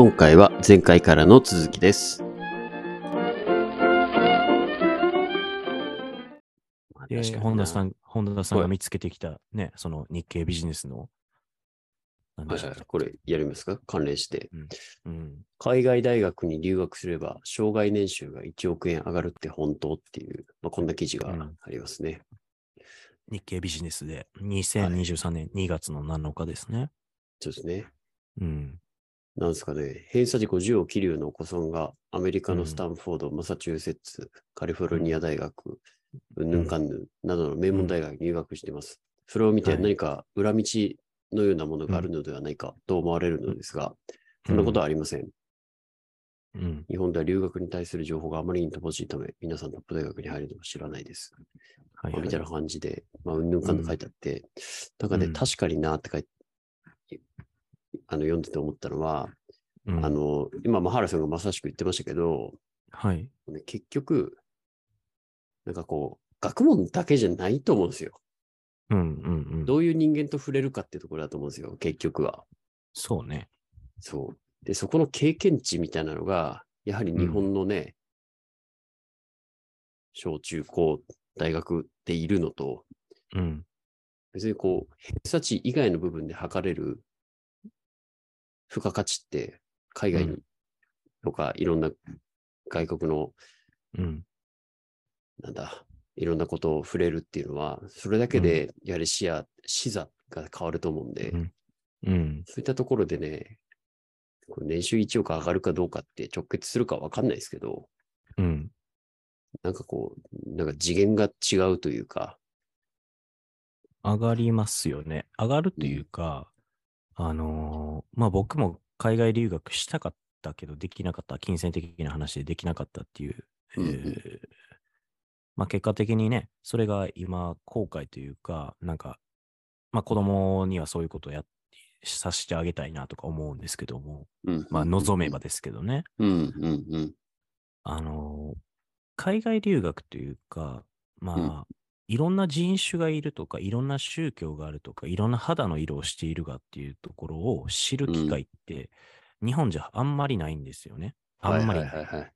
今回は前回からの続きです。本田さん、本田さんはいが見つけてきたね、その日経ビジネスの、はいはい、これやりますか？関連して。うん。海外大学に留学すれば、障害年収が1億円上がるって本当っていう、まあ、こんな記事がうんありますね。日経ビジネスで、2023年2月の7日ですね。そうですね。うん。なんですかね、偏差値50を切るようなお子さんがアメリカうん。のスタンフォード、マサチューセッツ、カリフォルニア大学、うん。ぬんかんぬんなどの名門大学に入学しています。それを見てはい。何か裏道のようなものがあるのではないかと思われるのですが、そんなことはありません。うん。日本では留学に対する情報があまりに乏しいため、皆さんトップ大学に入るのを知らないです。はい、まあみたいな感じで、まあ、うんぬんかんぬん。書いてあって、なんかね、うん。確かになって書いて、あの、読んでて思ったのは、うんあ、の、今、マハラさんがまさしく言ってましたけど、はい。ね結局、なんかこう、学問だけじゃないと思うんですよ。うんうんうん。どういう人間と触れるかっていうところだと思うんですよ、結局は。そうね。そう。で、そこの経験値みたいなのが、やはり日本のね、小中高、大学でいるのと、うん。別にこう、偏差値以外の部分で測れる付加価値って、海外に、うんとか、いろんな外国の、うん。なんだ、いろんなことを触れるっていうのは、それだけで、やはり視野、視座が変わると思うんで、うんうん。そういったところでね、こう年収1億上がるかどうかって直結するかわかんないですけど、うん。なんかこう、なんか次元が違うというか、上がりますよね。上がるというか、あのーまあ僕も海外留学したかったけどできなかった、金銭的な話でできなかったっていう、えうんうんーまあ結果的にね、それが今後悔というか、なんか、まあ子供にはそういうことをやっさせてあげたいなとか思うんですけども、うんまあ望めば。ですけどね、うんうんうん。あのー海外留学というか、まあ、うんいろんな人種がいるとか、いろんな宗教があるとか、いろんな肌の色をしているがっていうところを知る機会って、日本じゃあんまりないんですよね。あんまりない。はいはいはいはい。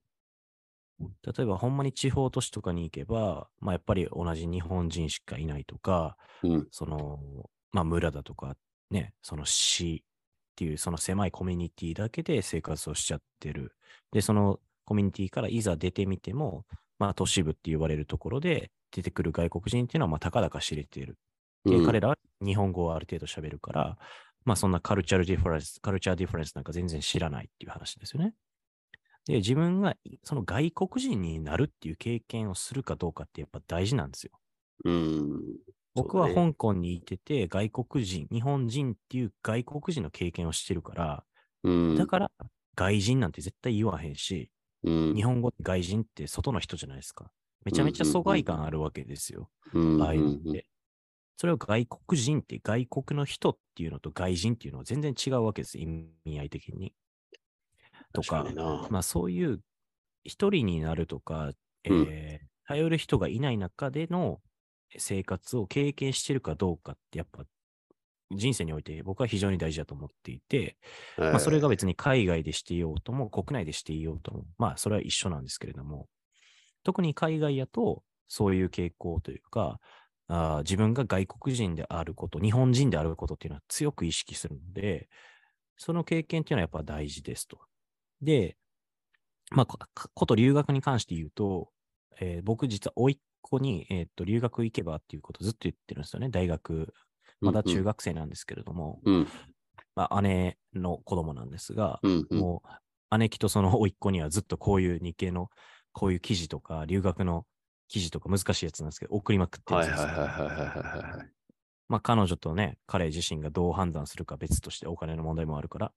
例えば、ほんまに地方都市とかに行けば、まあ、やっぱり同じ日本人しかいないとか、うんその、まあ、村だとか、ね、その市っていう、その狭いコミュニティだけで生活をしちゃってる。で、そのコミュニティからいざ出てみても、まあ、都市部って言われるところで出てくる外国人っていうのは、まあ、たかだか知れている。で、うん彼らは日本語をある程度喋るから、まあ、そんな cultural difference、 culture difference なんか全然知らないっていう話ですよね。で、自分がその外国人になるっていう経験をするかどうかってやっぱ大事なんですよ。うん。僕は香港にいてて、外国人、日本人っていう外国人の経験をしてるから、うん、だから外人なんて絶対言わへんし、うん、日本語って外人って外の人じゃないですか。めちゃめちゃ疎外感あるわけですよ。うん、ああいうのっうんて。それを外国人って外国の人っていうのと外人っていうのは全然違うわけです。意味合い的に。とか確か。まあそういう一人になるとか、えうんー頼る人がいない中での生活を経験してるかどうかってやっぱ人生において僕は非常に大事だと思っていて、まあそれが別に海外でしていようとも国内でしていようとも、まあそれは一緒なんですけれども、特に海外やとそういう傾向というか、あー自分が外国人であること、日本人であることっていうのは強く意識するので、その経験っていうのはやっぱ大事ですと。で、まあ、ここと留学に関して言うと、えー僕実は甥っ子に、えーっと留学行けばっていうことをずっと言ってるんですよね。大学、まだ中学生なんですけれども、うん、まあ、姉の子供なんですが、うん、うん、もう姉貴とその甥っ子にはずっとこういう日系のこういう記事とか、留学の記事とか難しいやつなんですけど、送りまくってるんはいですよ。はいはいはいはいはいはい。まあ彼女とね、彼自身がどう判断するか別としてお金の問題もあるから。うん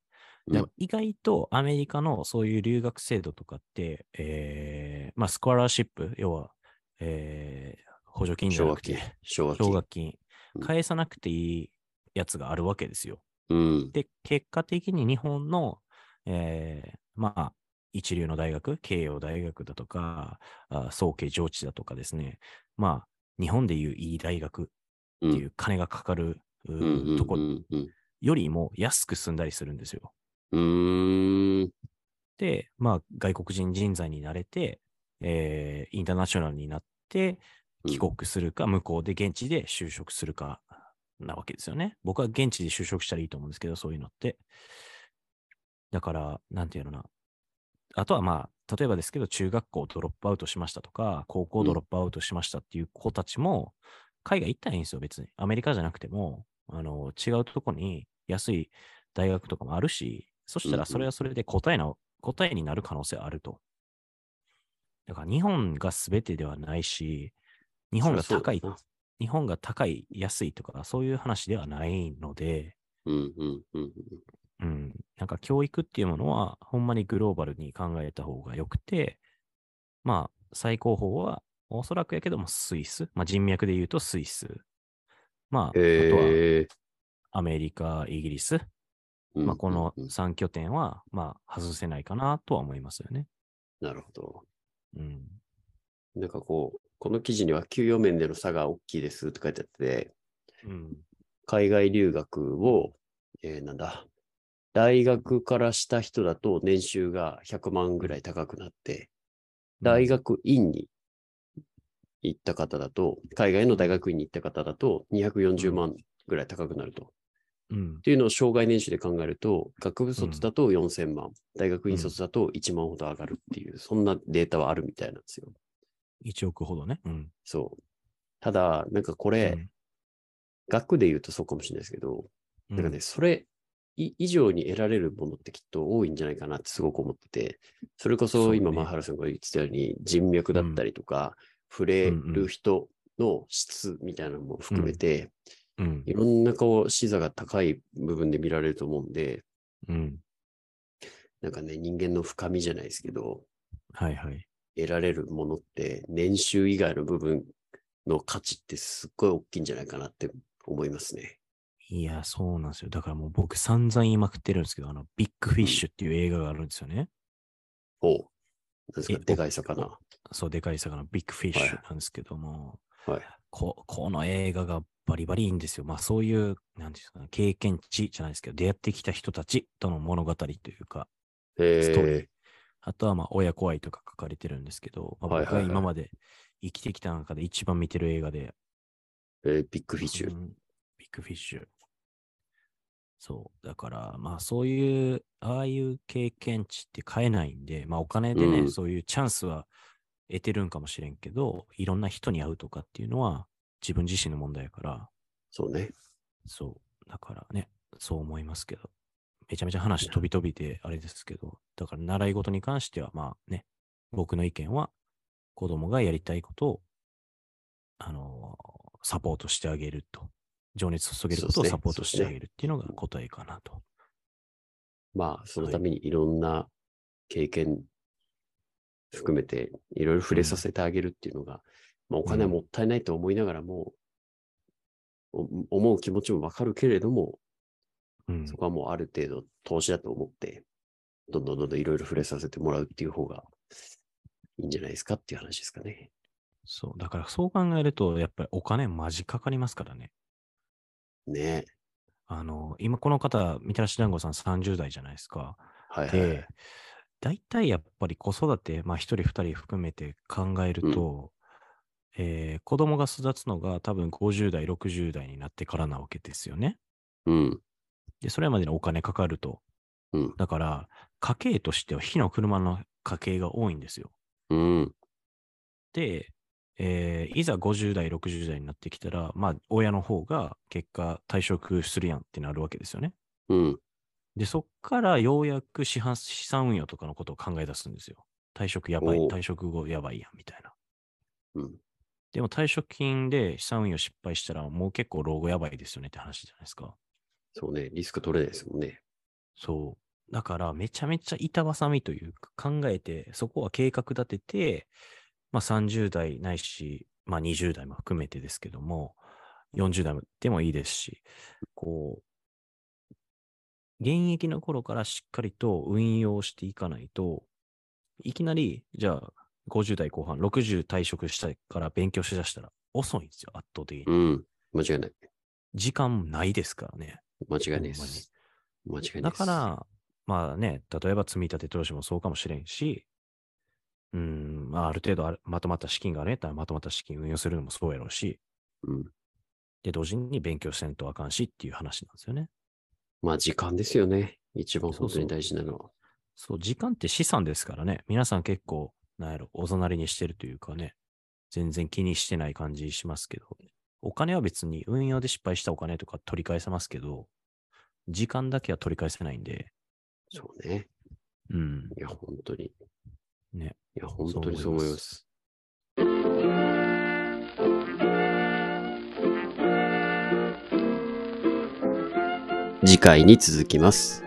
でも意外とアメリカのそういう留学制度とかって、えー、まあスコアラーシップ、要は、えー、補助金じゃ奨学金なくて、。奨学金。奨学金うん、返さなくていいやつがあるわけですよ。うん。で、結果的に日本の、えー、まあ、一流の大学、慶応大学だとか、あ早慶上智だとかですね、まあ、日本でいういい大学っていう金がかかる、ううんうんとこよりも安く済んだりするんですよ。うーん。で、まあ、外国人人材になれて、えーインターナショナルになって、うん帰国するか、向こうで現地で就職するかなわけですよね。僕は現地で就職したらいいと思うんですけど、そういうのって。だから、なんていうのかな。あとはまあ、例えばですけど、中学校ドロップアウトしましたとか、高校ドロップアウトしましたっていう子たちも、海外行ったらいいんですよ、別に。アメリカじゃなくても、あの、違うとこに安い大学とかもあるし、そしたらそれはそれで答えな、答えになる可能性はあると。だから日本が全てではないし、日本が高い日本が高い、安いとか、そういう話ではないので、うんうんうんうん、なんか教育っていうものは、ほんまにグローバルに考えた方がよくて、まあ、最高峰は、おそらくやけどもスイス、まあ人脈で言うとスイス、まあ、あとは。アメリカ、イギリス、うんまあこのうんうん3拠点は、まあ外せないかなとは思いますよね。なるほど。うん。なんかこう、この記事には給与面での差が大きいですって書いてあって、うん。海外留学を、えーなんだ、大学からした人だと年収が100万ぐらい高くなって、大学院に行った方だと、海外の大学院に行った方だと240万ぐらい高くなると。っうん。ていうのを障害年収で考えると、学部卒だと4000万、大学院卒だと1万ほど上がるっていう、そんなデータはあるみたいなんですよ。1億ほどね。うん。そう。ただ、なんかこれ、学で言うとそうかもしれないですけど、うん、なんかね、それい以上に得られるものってきっと多いんじゃないかなってすごく思ってて、それこそ今、マハラさんが言ってたように、人脈だったりとか、触れる人の質みたいなのも含めて、うん。いろんなこう、視座が高い部分で見られると思うんで、うん。なんかね、人間の深みじゃないですけど、はいはい。得られるものって、年収以外の部分の価値ってすっごい大きいんじゃないかなって思いますね。いや、そうなんですよ。だからもう僕散々言いまくってるんですけど、あの、 Big Fish っていう映画があるんですよね。おう。ですえか、でかい魚。そう、でかい魚、 Big Fish なんですけども、はい。ここの映画がバリバリいいんですよ。まあそういう、なんですかね、経験値じゃないですけど、出会ってきた人たちとの物語というか、ストーリーえあとはまあ親子愛とか書かれてるんですけど、まあ、僕が今まで生きてきた中で一番見てる映画で、ー、えービッグフィッシュ。うんビッグフィッシュ。そう。だから、まあそういう、ああいう経験値って買えないんで、まあお金でね、うんそういうチャンスは得てるんかもしれんけど、いろんな人に会うとかっていうのは自分自身の問題やから、そうね。そう。だからね、そう思いますけど。めちゃめちゃ話飛び飛びであれですけど、だから習い事に関してはまあね、僕の意見は子供がやりたいことを、あのサポートしてあげると。情熱注げることをサポートしてあげるっていうのが答えかなと。まあ、そのためにいろんな経験含めて、いろいろ触れさせてあげるっていうのが、まあ、お金はもったいないと思いながらも、お思う気持ちもわかるけれども、うんそ。こはもうある程度投資だと思って、どんどんどんどんいろいろ触れさせてもらうっていう方がいいんじゃないですかっていう話ですかね。そう。だからそう考えると、やっぱりお金マジかかりますからね。ねあの、今この方、みたらし団子さん30代じゃないですか。はいはいはいで。、大体やっぱり子育て、まあ一人二人含めて考えると、えー子供が育つのが多分50代、60代になってからなわけですよね。うん。で、それまでにお金かかると。うんだから、家計としては火の車の家計が多いんですよ。うん。で、えーいざ50代、60代になってきたら、まあ、親の方が結果退職するやんってなるわけですよね。うん。で、そっからようやく資産資産運用とかのことを考え出すんですよ。退職やばい、退職後やばいやん、みたいな。うん。でも退職金で資産運用失敗したらもう結構老後やばいですよねって話じゃないですか。そうね。リスク取れないですもんね。そう。だからめちゃめちゃ板挟みというか考えて、そこは計画立てて、まあ30代ないし、まあ20代も含めてですけども、40代でもいいですし、こう、現役の頃からしっかりと運用していかないと、いきなり、じゃあ50代後半、60退職したから勉強しだしたら遅いんですよ、圧倒的に。うん。間違いない。時間ないですからね。間違いないです。間違いないです。だから、まあね、例えば積み立て投資もそうかもしれんし、うん、まあ、ある程度あるまとまった資金があるんやったらまとまった資金運用するのもそうやろうし、うん。で、同時に勉強せんとあかんしっていう話なんですよね。まあ時間ですよね。一番そうそう本当に大事なのは。そう、時間って資産ですからね。皆さん結構、なんやろ、おざなりにしてるというかね、全然気にしてない感じしますけど、お金は別に運用で失敗したお金とか取り返せますけど、時間だけは取り返せないんで、そうね。うん、いや、本当に。ね。いや、本当にそう思います。次回に続きます。